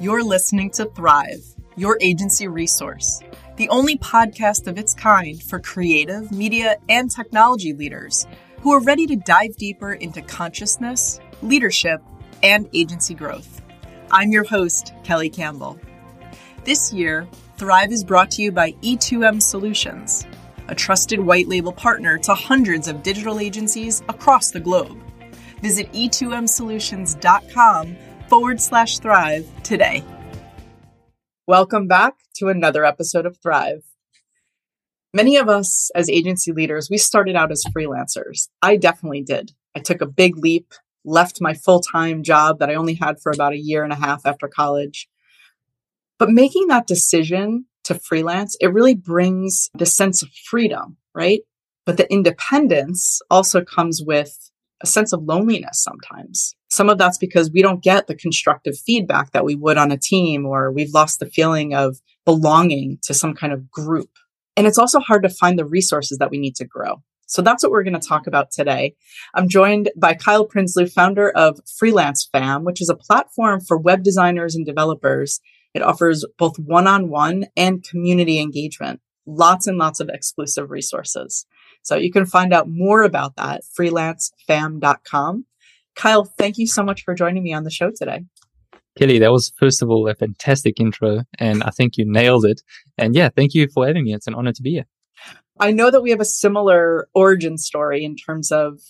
You're listening to Thrive, your agency resource, the only podcast of its kind for creative, media, and technology leaders who are ready to dive deeper into consciousness, leadership, and agency growth. I'm your host, Kelly Campbell. This year, Thrive is brought to you by E2M Solutions, a trusted white label partner to hundreds of digital agencies across the globe. Visit e2msolutions.com forward slash thrive today. Welcome back to another episode of Thrive. Many of us as agency leaders, we started out as freelancers. I definitely did. I took a big leap, left my full time job that I only had for about a year and a half after college. But making that decision to freelance, it really brings the sense of freedom, right? But the independence also comes with a sense of loneliness sometimes. Some of that's because we don't get the constructive feedback that we would on a team, or we've lost the feeling of belonging to some kind of group. And it's also hard to find the resources that we need to grow. So that's what we're going to talk about today. I'm joined by Kyle Prinsloo, founder of Freelance Fam, which is a platform for web designers and developers. It offers both one on one and community engagement, lots and lots of exclusive resources. So you can find out more about that freelancefam.com. Kyle, thank you so much for joining me on the show today. Kelly, that was first of all a fantastic intro, and I think you nailed it. And yeah, thank you for having me. It's an honor to be here. I know that we have a similar origin story in terms of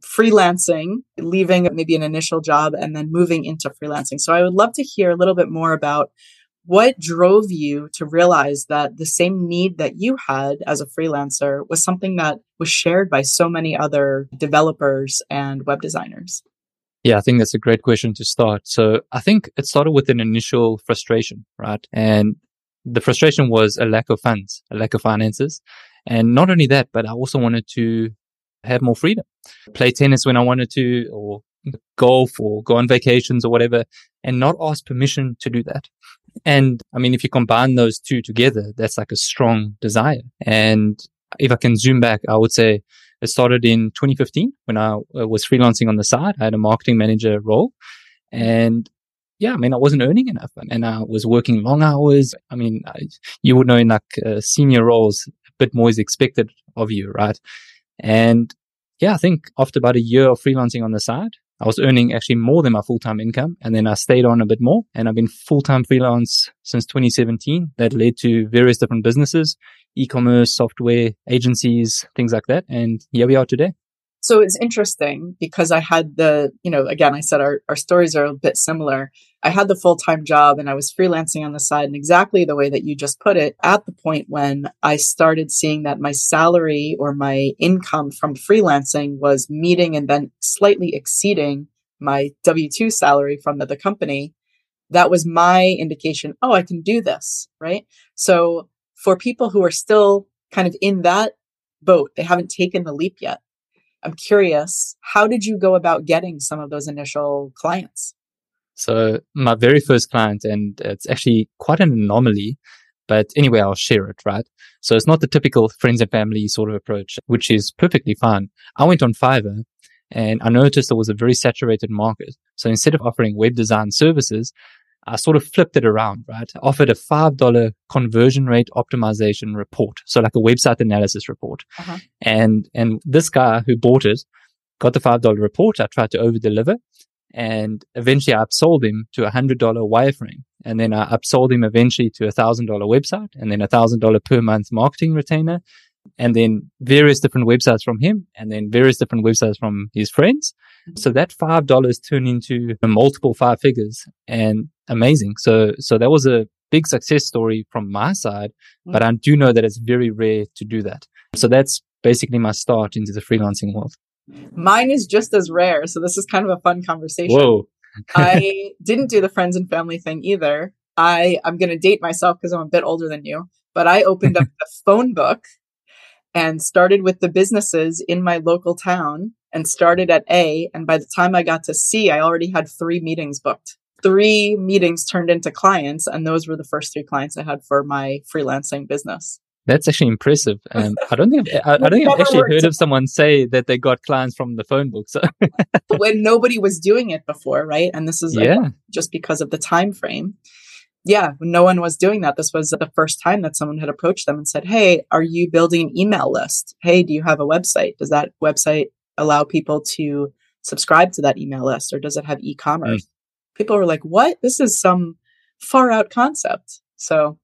freelancing, leaving maybe an initial job and then moving into freelancing. So I would love to hear a little bit more about what drove you to realize that the same need that you had as a freelancer was something that was shared by so many other developers and web designers? Yeah, I think that's a great question to start. So I think it started with an initial frustration, right? And the frustration was a lack of funds, a lack of finances. And not only that, but I also wanted to have more freedom, play tennis when I wanted to, or golf or go on vacations or whatever, and not ask permission to do that. And I mean, if you combine those two together, that's like a strong desire. And if I can zoom back, I would say it started in 2015 when I uh, was freelancing on the side. I had a marketing manager role and yeah, I mean, I wasn't earning enough and I was working long hours. I mean, I, you would know in like uh, senior roles, a bit more is expected of you, right? And yeah, I think after about a year of freelancing on the side, I was earning actually more than my full-time income. And then I stayed on a bit more and I've been full-time freelance since 2017. That led to various different businesses, e-commerce, software, agencies, things like that. And here we are today. So it's interesting because I had the, you know, again, I said our, our stories are a bit similar. I had the full time job and I was freelancing on the side. And exactly the way that you just put it, at the point when I started seeing that my salary or my income from freelancing was meeting and then slightly exceeding my W 2 salary from the, the company, that was my indication, oh, I can do this. Right. So for people who are still kind of in that boat, they haven't taken the leap yet I'm curious, how did you go about getting some of those initial clients? So my very first client, and it's actually quite an anomaly, but anyway, I'll share it, right? So it's not the typical friends and family sort of approach, which is perfectly fine. I went on Fiverr and I noticed there was a very saturated market. So instead of offering web design services, I sort of flipped it around, right? I offered a $5 conversion rate optimization report. So like a website analysis report. Uh-huh. And, and this guy who bought it got the $5 report. I tried to over deliver and eventually I upsold him to a $100 wireframe. And then I upsold him eventually to a $1,000 website and then a $1,000 per month marketing retainer and then various different websites from him and then various different websites from his friends. Mm-hmm. So that $5 turned into multiple five figures and amazing. So, so that was a big success story from my side, mm-hmm. but I do know that it's very rare to do that. So that's basically my start into the freelancing world. Mine is just as rare. So this is kind of a fun conversation. Whoa. I didn't do the friends and family thing either. I, I'm going to date myself because I'm a bit older than you, but I opened up the phone book and started with the businesses in my local town and started at A. And by the time I got to C, I already had three meetings booked. Three meetings turned into clients. And those were the first three clients I had for my freelancing business. That's actually impressive. Um, I don't think I've, I, I don't think I've actually heard of someone say that they got clients from the phone book. So when nobody was doing it before, right? And this is yeah. just because of the time frame. Yeah, no one was doing that. This was the first time that someone had approached them and said, "Hey, are you building an email list? Hey, do you have a website? Does that website allow people to subscribe to that email list, or does it have e-commerce?" Mm. People were like, "What? This is some far out concept." So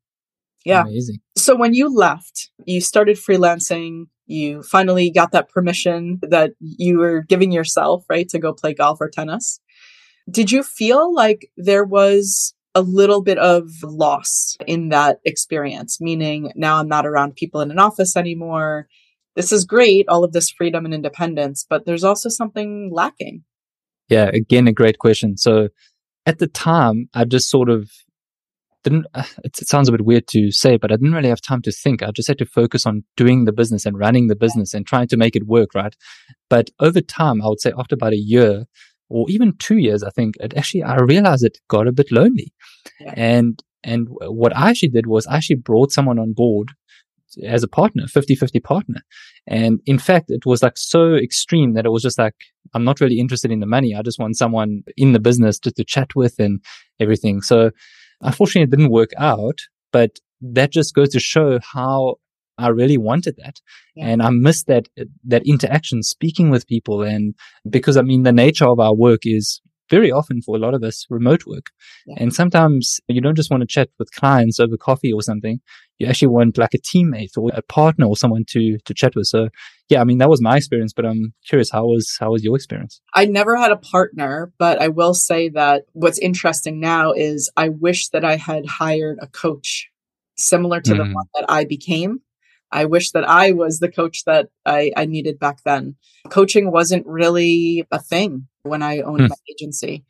yeah. Amazing. So when you left, you started freelancing, you finally got that permission that you were giving yourself, right, to go play golf or tennis. Did you feel like there was a little bit of loss in that experience? Meaning now I'm not around people in an office anymore. This is great, all of this freedom and independence, but there's also something lacking. Yeah, again, a great question. So at the time, I just sort of didn't, uh, it, sounds a bit weird to say, but I didn't really have time to think. I just had to focus on doing the business and running the business and trying to make it work, right? But over time, I would say after about a year or even two years, I think it actually, I realized it got a bit lonely. Yeah. And, and what I actually did was I actually brought someone on board as a partner, 50-50 partner. And in fact, it was like so extreme that it was just like, I'm not really interested in the money. I just want someone in the business just to chat with and everything. So Unfortunately, it didn't work out, but that just goes to show how I really wanted that. Yeah. And I missed that, that interaction, speaking with people. And because I mean, the nature of our work is very often for a lot of us remote work. Yeah. And sometimes you don't just want to chat with clients over coffee or something. You actually want like a teammate or a partner or someone to, to chat with. So yeah, I mean, that was my experience, but I'm curious, how was, how was your experience? I never had a partner, but I will say that what's interesting now is I wish that I had hired a coach similar to mm. the one that I became. I wish that I was the coach that I, I needed back then. Coaching wasn't really a thing when I owned hmm. my agency.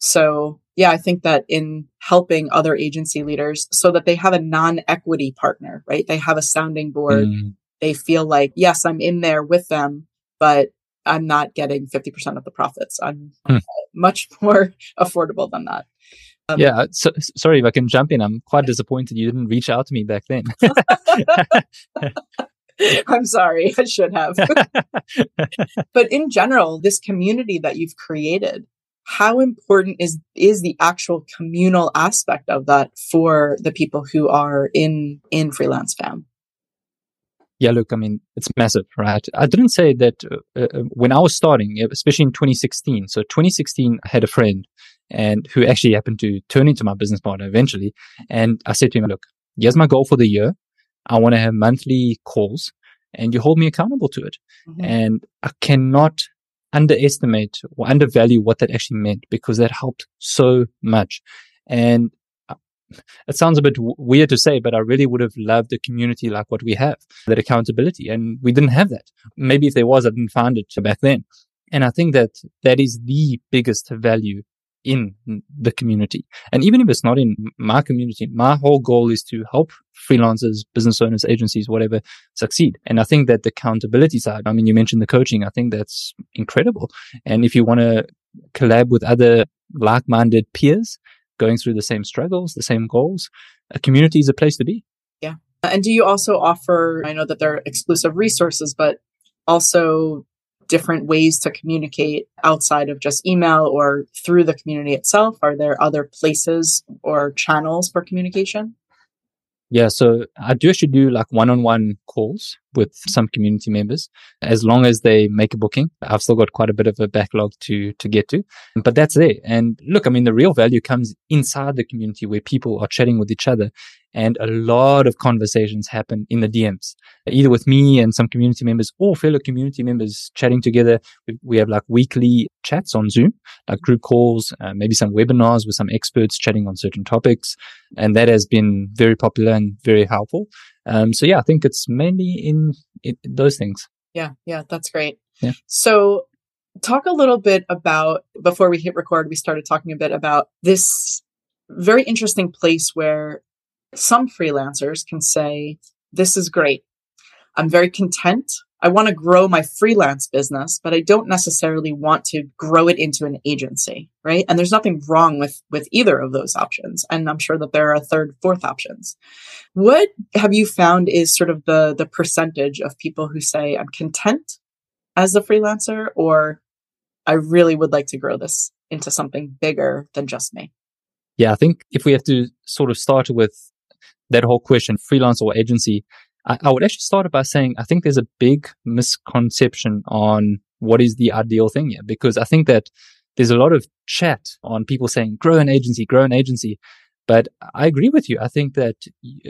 So yeah, I think that in helping other agency leaders so that they have a non-equity partner, right? They have a sounding board. Mm. They feel like, yes, I'm in there with them, but I'm not getting 50% of the profits. I'm hmm. much more affordable than that. Um, yeah, so, sorry if I can jump in. I'm quite disappointed you didn't reach out to me back then. I'm sorry, I should have. but in general, this community that you've created, how important is is the actual communal aspect of that for the people who are in in freelance fam? Yeah, look, I mean, it's massive, right? I didn't say that uh, uh, when I was starting, especially in 2016. So 2016, I had a friend and who actually happened to turn into my business partner eventually. And I said to him, look, here's my goal for the year. I want to have monthly calls and you hold me accountable to it. Mm-hmm. And I cannot underestimate or undervalue what that actually meant because that helped so much. And uh, it sounds a bit w- weird to say, but I really would have loved a community like what we have, that accountability. And we didn't have that. Maybe if there was, I didn't find it back then. And I think that that is the biggest value in the community. And even if it's not in my community, my whole goal is to help freelancers, business owners, agencies, whatever succeed. And I think that the accountability side, I mean, you mentioned the coaching. I think that's incredible. And if you want to collab with other like-minded peers going through the same struggles, the same goals, a community is a place to be. Yeah. And do you also offer, I know that there are exclusive resources, but also different ways to communicate outside of just email or through the community itself? Are there other places or channels for communication? Yeah, so I do actually do like one on one calls with some community members as long as they make a booking. I've still got quite a bit of a backlog to, to get to, but that's there. And look, I mean, the real value comes inside the community where people are chatting with each other and a lot of conversations happen in the DMs, either with me and some community members or fellow community members chatting together. We, have like weekly chats on Zoom, like group calls, uh, maybe some webinars with some experts chatting on certain topics. And that has been very popular and very helpful. Um, so yeah, I think it's mainly in, in those things. Yeah. Yeah. That's great. Yeah. So talk a little bit about before we hit record, we started talking a bit about this very interesting place where some freelancers can say, this is great. I'm very content. I want to grow my freelance business, but I don't necessarily want to grow it into an agency, right? And there's nothing wrong with with either of those options. And I'm sure that there are third, fourth options. What have you found is sort of the the percentage of people who say I'm content as a freelancer or I really would like to grow this into something bigger than just me? Yeah, I think if we have to sort of start with that whole question, freelance or agency, I, I would actually start by saying I think there's a big misconception on what is the ideal thing here, because I think that there's a lot of chat on people saying grow an agency, grow an agency. But I agree with you. I think that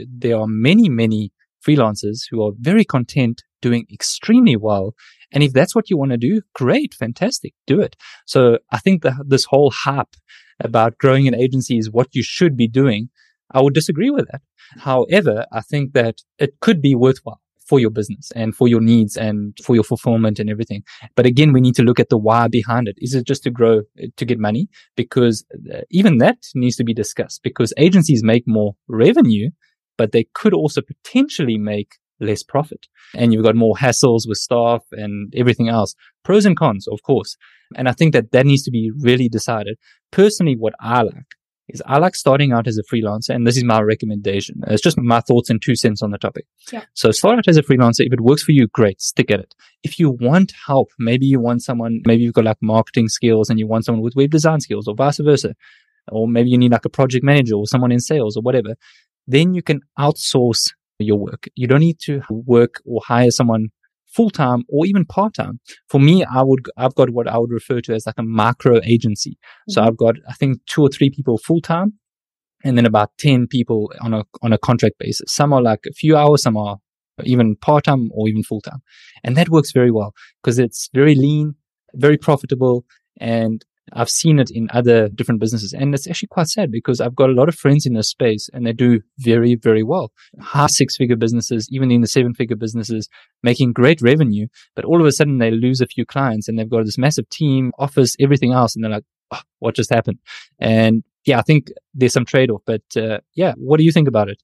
there are many, many freelancers who are very content doing extremely well. And if that's what you want to do, great, fantastic, do it. So I think that this whole hype about growing an agency is what you should be doing. I would disagree with that. However, I think that it could be worthwhile for your business and for your needs and for your fulfillment and everything. But again, we need to look at the why behind it. Is it just to grow, to get money? Because uh, even that needs to be discussed because agencies make more revenue, but they could also potentially make less profit. And you've got more hassles with staff and everything else. Pros and cons, of course. And I think that that needs to be really decided. Personally, what I like is I like starting out as a freelancer, and this is my recommendation. It's just my thoughts and two cents on the topic. Yeah. So start out as a freelancer. If it works for you, great, stick at it. If you want help, maybe you want someone, maybe you've got like marketing skills and you want someone with web design skills or vice versa. Or maybe you need like a project manager or someone in sales or whatever. Then you can outsource your work. You don't need to work or hire someone full time or even part time. For me, I would, I've got what I would refer to as like a micro agency. Mm-hmm. So I've got, I think two or three people full time and then about 10 people on a, on a contract basis. Some are like a few hours, some are even part time or even full time. And that works very well because it's very lean, very profitable and I've seen it in other different businesses. And it's actually quite sad because I've got a lot of friends in this space and they do very, very well. High six figure businesses, even in the seven figure businesses, making great revenue. But all of a sudden they lose a few clients and they've got this massive team, office, everything else. And they're like, oh, what just happened? And yeah, I think there's some trade off. But uh, yeah, what do you think about it?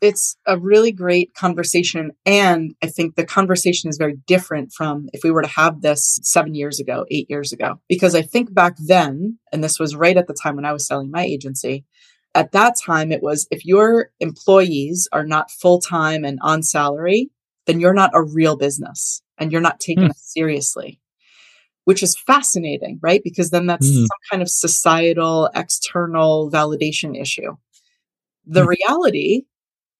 It's a really great conversation. And I think the conversation is very different from if we were to have this seven years ago, eight years ago. Because I think back then, and this was right at the time when I was selling my agency, at that time it was if your employees are not full time and on salary, then you're not a real business and you're not taken mm. seriously. Which is fascinating, right? Because then that's mm. some kind of societal external validation issue. The mm. reality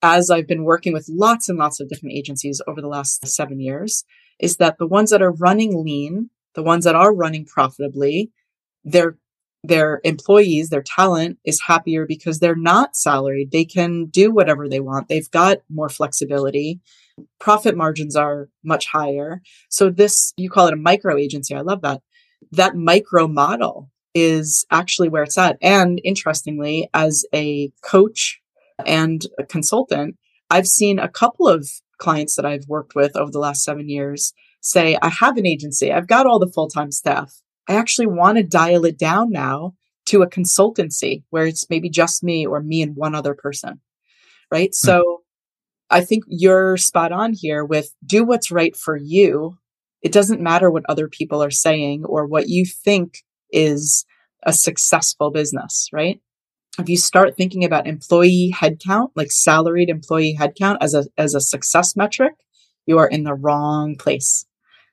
as I've been working with lots and lots of different agencies over the last seven years, is that the ones that are running lean, the ones that are running profitably, their their employees, their talent is happier because they're not salaried. They can do whatever they want. They've got more flexibility. Profit margins are much higher. So this, you call it a micro agency. I love that. That micro model is actually where it's at. And interestingly, as a coach and a consultant, I've seen a couple of clients that I've worked with over the last seven years say, I have an agency. I've got all the full time staff. I actually want to dial it down now to a consultancy where it's maybe just me or me and one other person. Right. Mm-hmm. So I think you're spot on here with do what's right for you. It doesn't matter what other people are saying or what you think is a successful business, right? If you start thinking about employee headcount, like salaried employee headcount as a, as a success metric, you are in the wrong place.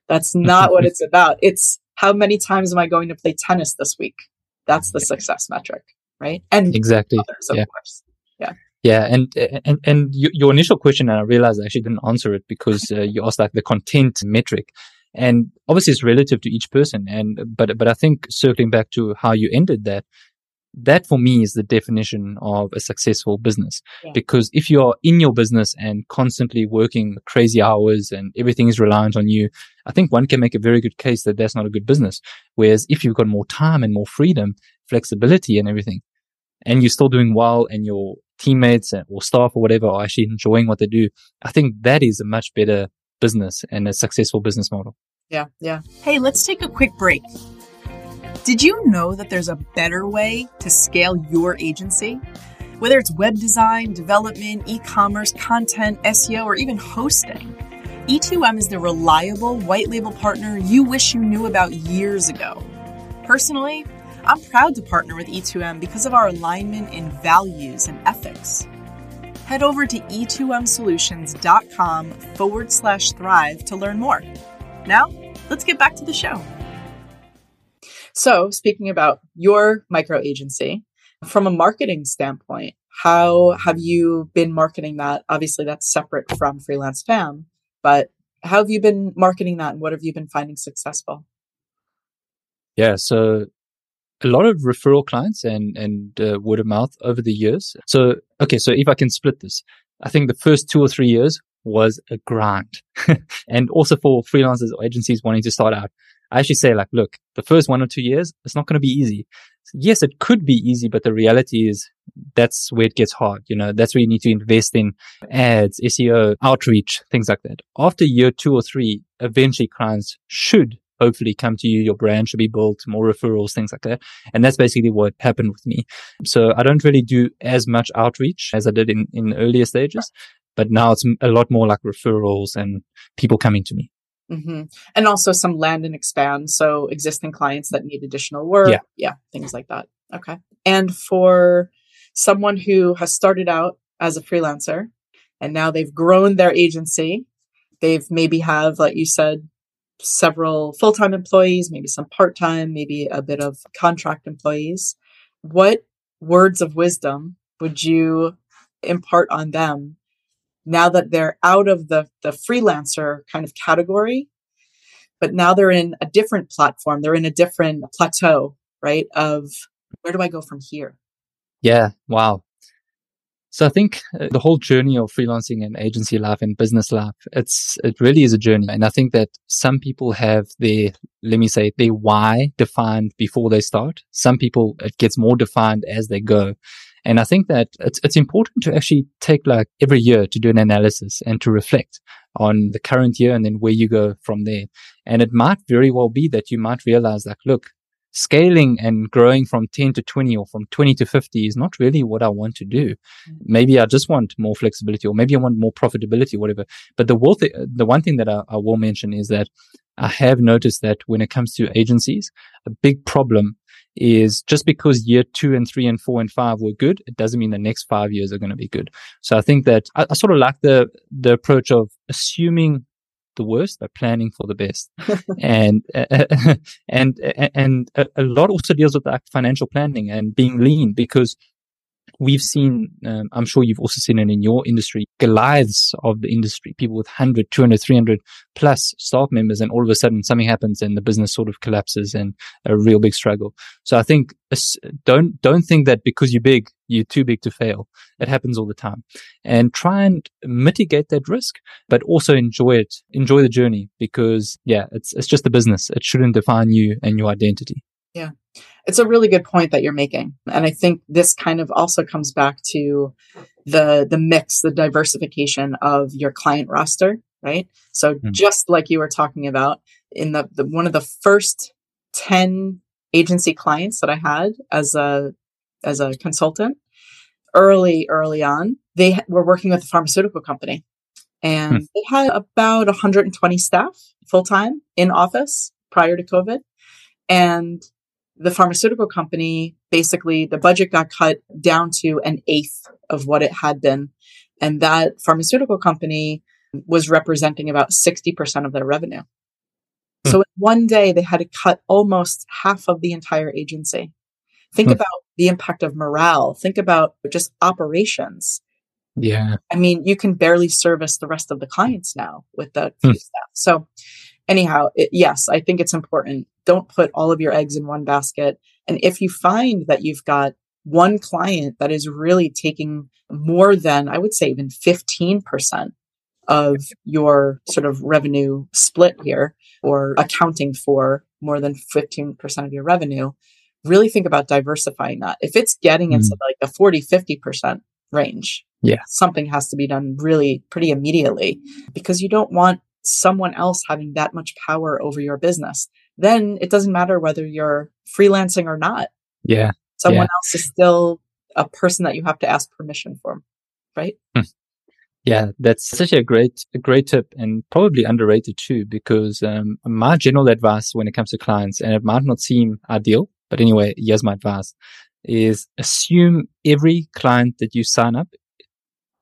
That's not what it's about. It's how many times am I going to play tennis this week? That's the success metric, right? And exactly. Others, yeah. Course. Yeah. Yeah, and and and your initial question, and I realized I actually didn't answer it because uh, you asked like the content metric, and obviously it's relative to each person. And but but I think circling back to how you ended that, that for me is the definition of a successful business. Yeah. Because if you're in your business and constantly working crazy hours and everything is reliant on you, I think one can make a very good case that that's not a good business. Whereas if you've got more time and more freedom, flexibility and everything, and you're still doing well and your teammates or staff or whatever are actually enjoying what they do, I think that is a much better business and a successful business model. Yeah. Yeah. Hey, let's take a quick break. Did you know that there's a better way to scale your agency? Whether it's web design, development, e commerce, content, SEO, or even hosting. E2M is the reliable white label partner you wish you knew about years ago. Personally, I'm proud to partner with E2M because of our alignment in values and ethics. Head over to e2msolutions.com forward slash thrive to learn more. Now, let's get back to the show. So, speaking about your micro agency, from a marketing standpoint, how have you been marketing that? Obviously, that's separate from Freelance Fam, but how have you been marketing that and what have you been finding successful? Yeah, so a lot of referral clients and and uh, word of mouth over the years. So okay, so if I can split this, I think the first two or three years was a grind, and also for freelancers or agencies wanting to start out, I actually say like, look, the first one or two years, it's not going to be easy. Yes, it could be easy, but the reality is that's where it gets hard. You know, that's where you need to invest in ads, SEO, outreach, things like that. After year two or three, eventually clients should hopefully come to you. Your brand should be built, more referrals, things like that. And that's basically what happened with me. So I don't really do as much outreach as I did in, in earlier stages, but now it's a lot more like referrals and people coming to me. Mm-hmm. And also some land and expand. So existing clients that need additional work. Yeah. yeah. Things like that. Okay. And for someone who has started out as a freelancer and now they've grown their agency, they've maybe have, like you said, several full-time employees, maybe some part-time, maybe a bit of contract employees. What words of wisdom would you impart on them now that they're out of the, the freelancer kind of category, but now they're in a different platform. They're in a different plateau, right? Of where do I go from here? Yeah. Wow. So I think uh, the whole journey of freelancing and agency life and business life, it's, it really is a journey. And I think that some people have their, let me say, their why defined before they start. Some people, it gets more defined as they go. And I think that it's, it's important to actually take like every year to do an analysis and to reflect on the current year and then where you go from there. And it might very well be that you might realize like, look, scaling and growing from 10 to 20 or from 20 to 50 is not really what I want to do. Mm. Maybe I just want more flexibility or maybe I want more profitability, whatever. But the, th- the one thing that I, I will mention is that I have noticed that when it comes to agencies, a big problem is just because year two and three and four and five were good, it doesn't mean the next five years are going to be good. So I think that I, I sort of like the, the approach of assuming the worst but planning for the best. and, uh, and, and a lot also deals with like financial planning and being lean because we've seen, um, I'm sure you've also seen it in your industry, Goliaths of the industry, people with 100, 200, 300 plus staff members. And all of a sudden something happens and the business sort of collapses and a real big struggle. So I think don't, don't think that because you're big, you're too big to fail. It happens all the time and try and mitigate that risk, but also enjoy it, enjoy the journey because yeah, it's, it's just a business. It shouldn't define you and your identity. Yeah. It's a really good point that you're making. And I think this kind of also comes back to the the mix, the diversification of your client roster, right? So mm-hmm. just like you were talking about in the, the one of the first 10 agency clients that I had as a as a consultant early early on, they were working with a pharmaceutical company and hmm. they had about 120 staff full time in office prior to COVID. And the pharmaceutical company basically the budget got cut down to an eighth of what it had been. And that pharmaceutical company was representing about 60% of their revenue. Hmm. So in one day they had to cut almost half of the entire agency. Think hmm. about the impact of morale. Think about just operations. Yeah. I mean, you can barely service the rest of the clients now with that hmm. staff. So anyhow, it, yes, I think it's important. Don't put all of your eggs in one basket. And if you find that you've got one client that is really taking more than, I would say, even 15% of your sort of revenue split here or accounting for more than 15% of your revenue, really think about diversifying that. If it's getting mm-hmm. into like a 40, 50% range, yeah, something has to be done really pretty immediately because you don't want someone else having that much power over your business, then it doesn't matter whether you're freelancing or not. Yeah. Someone yeah. else is still a person that you have to ask permission for, right? Hmm. Yeah, that's such a great, a great tip and probably underrated too, because um, my general advice when it comes to clients, and it might not seem ideal, but anyway, here's my advice is assume every client that you sign up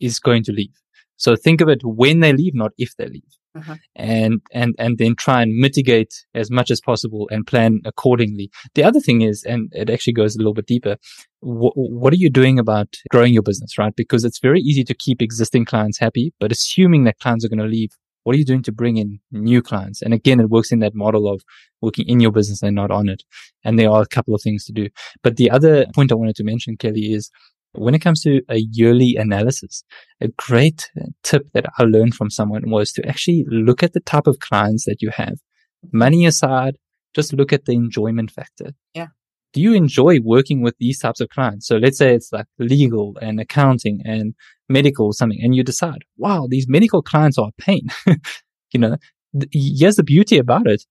is going to leave. So think of it when they leave, not if they leave. Uh-huh. And, and, and then try and mitigate as much as possible and plan accordingly. The other thing is, and it actually goes a little bit deeper. Wh- what are you doing about growing your business, right? Because it's very easy to keep existing clients happy, but assuming that clients are going to leave, what are you doing to bring in new clients? And again, it works in that model of working in your business and not on it. And there are a couple of things to do. But the other point I wanted to mention, Kelly, is when it comes to a yearly analysis, a great tip that I learned from someone was to actually look at the type of clients that you have. Money aside, just look at the enjoyment factor. Yeah. Do you enjoy working with these types of clients? So let's say it's like legal and accounting and medical or something, and you decide, wow, these medical clients are a pain. you know, th- here's the beauty about it.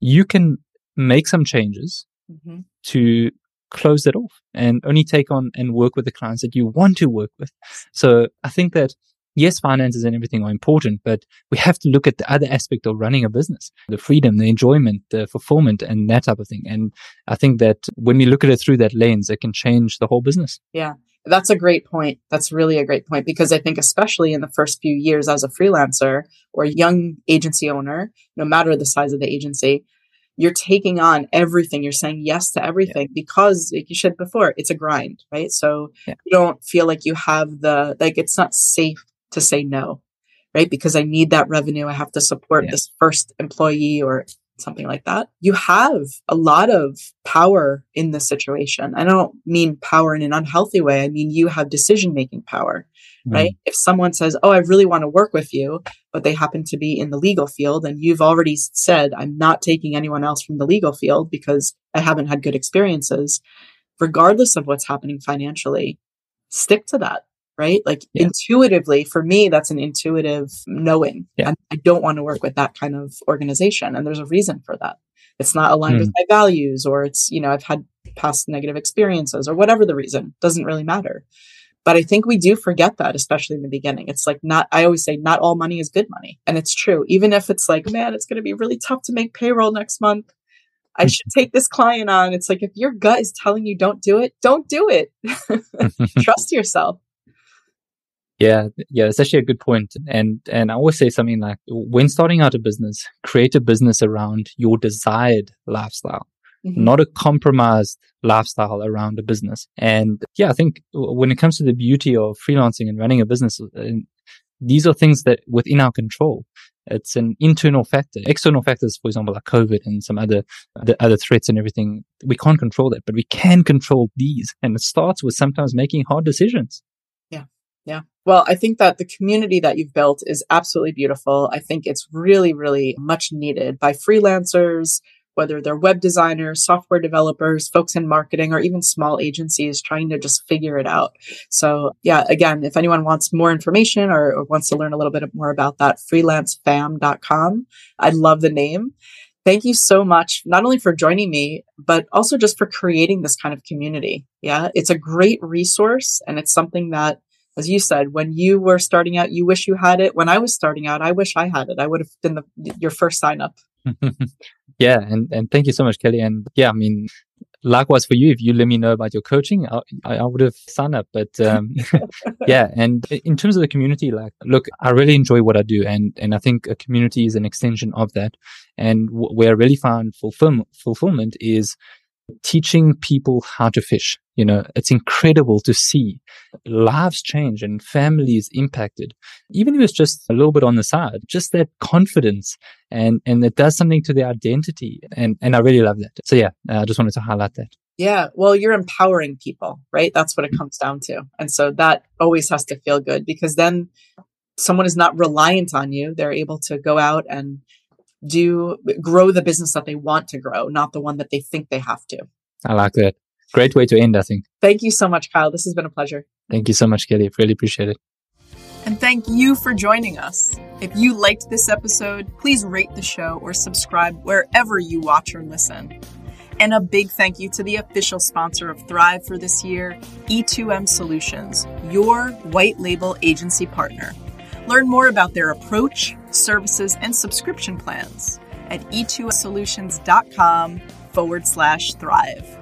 You can make some changes mm-hmm. to close that off and only take on and work with the clients that you want to work with. So I think that yes, finances and everything are important, but we have to look at the other aspect of running a business, the freedom, the enjoyment, the fulfillment and that type of thing. And I think that when we look at it through that lens, it can change the whole business. Yeah. That's a great point. That's really a great point because I think, especially in the first few years as a freelancer or young agency owner, no matter the size of the agency, you're taking on everything. You're saying yes to everything yeah. because, like you said before, it's a grind, right? So yeah. you don't feel like you have the, like, it's not safe to say no, right? Because I need that revenue. I have to support yeah. this first employee or something like that. You have a lot of power in this situation. I don't mean power in an unhealthy way. I mean, you have decision making power mm-hmm. right? If someone says, Oh, I really want to work with you, but they happen to be in the legal field and you've already said, I'm not taking anyone else from the legal field because I haven't had good experiences, regardless of what's happening financially, stick to that. Right. Like yeah. intuitively, for me, that's an intuitive knowing. Yeah. I don't want to work with that kind of organization. And there's a reason for that. It's not aligned mm. with my values, or it's, you know, I've had past negative experiences, or whatever the reason. Doesn't really matter. But I think we do forget that, especially in the beginning. It's like not, I always say, not all money is good money. And it's true. Even if it's like, man, it's going to be really tough to make payroll next month. I should take this client on. It's like, if your gut is telling you don't do it, don't do it. Trust yourself. Yeah, yeah, it's actually a good point. And and I always say something like when starting out a business, create a business around your desired lifestyle mm-hmm. not a compromised lifestyle around a business. And yeah, I think when it comes to the beauty of freelancing and running a business, uh, these are things that within our control. It's an internal factor. External factors, for example, like COVID and some other the other threats and everything. We can't control that, but we can control these. And it starts with sometimes making hard decisions. Yeah. Yeah. Well, I think that the community that you've built is absolutely beautiful. I think it's really, really much needed by freelancers, whether they're web designers, software developers, folks in marketing, or even small agencies trying to just figure it out. So yeah, again, if anyone wants more information or, or wants to learn a little bit more about that, freelancefam.com. I love the name. Thank you so much, not only for joining me, but also just for creating this kind of community. Yeah, it's a great resource and it's something that as you said, when you were starting out, you wish you had it. When I was starting out, I wish I had it. I would have been the, your first sign up. Yeah, and and thank you so much, Kelly. And yeah, I mean, likewise for you. If you let me know about your coaching, I, I would have signed up. But um, yeah, and in terms of the community, like, look, I really enjoy what I do, and and I think a community is an extension of that. And w- where I really find fulfill- fulfillment is teaching people how to fish. You know, it's incredible to see lives change and families impacted. Even if it's just a little bit on the side, just that confidence and, and it does something to their identity. And, and I really love that. So yeah, uh, I just wanted to highlight that. Yeah. Well, you're empowering people, right? That's what it mm-hmm. comes down to. And so that always has to feel good because then someone is not reliant on you. They're able to go out and do grow the business that they want to grow, not the one that they think they have to. I like that. Great way to end, I think. Thank you so much, Kyle. This has been a pleasure. Thank you so much, Kelly. I really appreciate it. And thank you for joining us. If you liked this episode, please rate the show or subscribe wherever you watch or listen. And a big thank you to the official sponsor of Thrive for this year, E2M Solutions, your white label agency partner. Learn more about their approach, services, and subscription plans at e2msolutions.com forward slash thrive.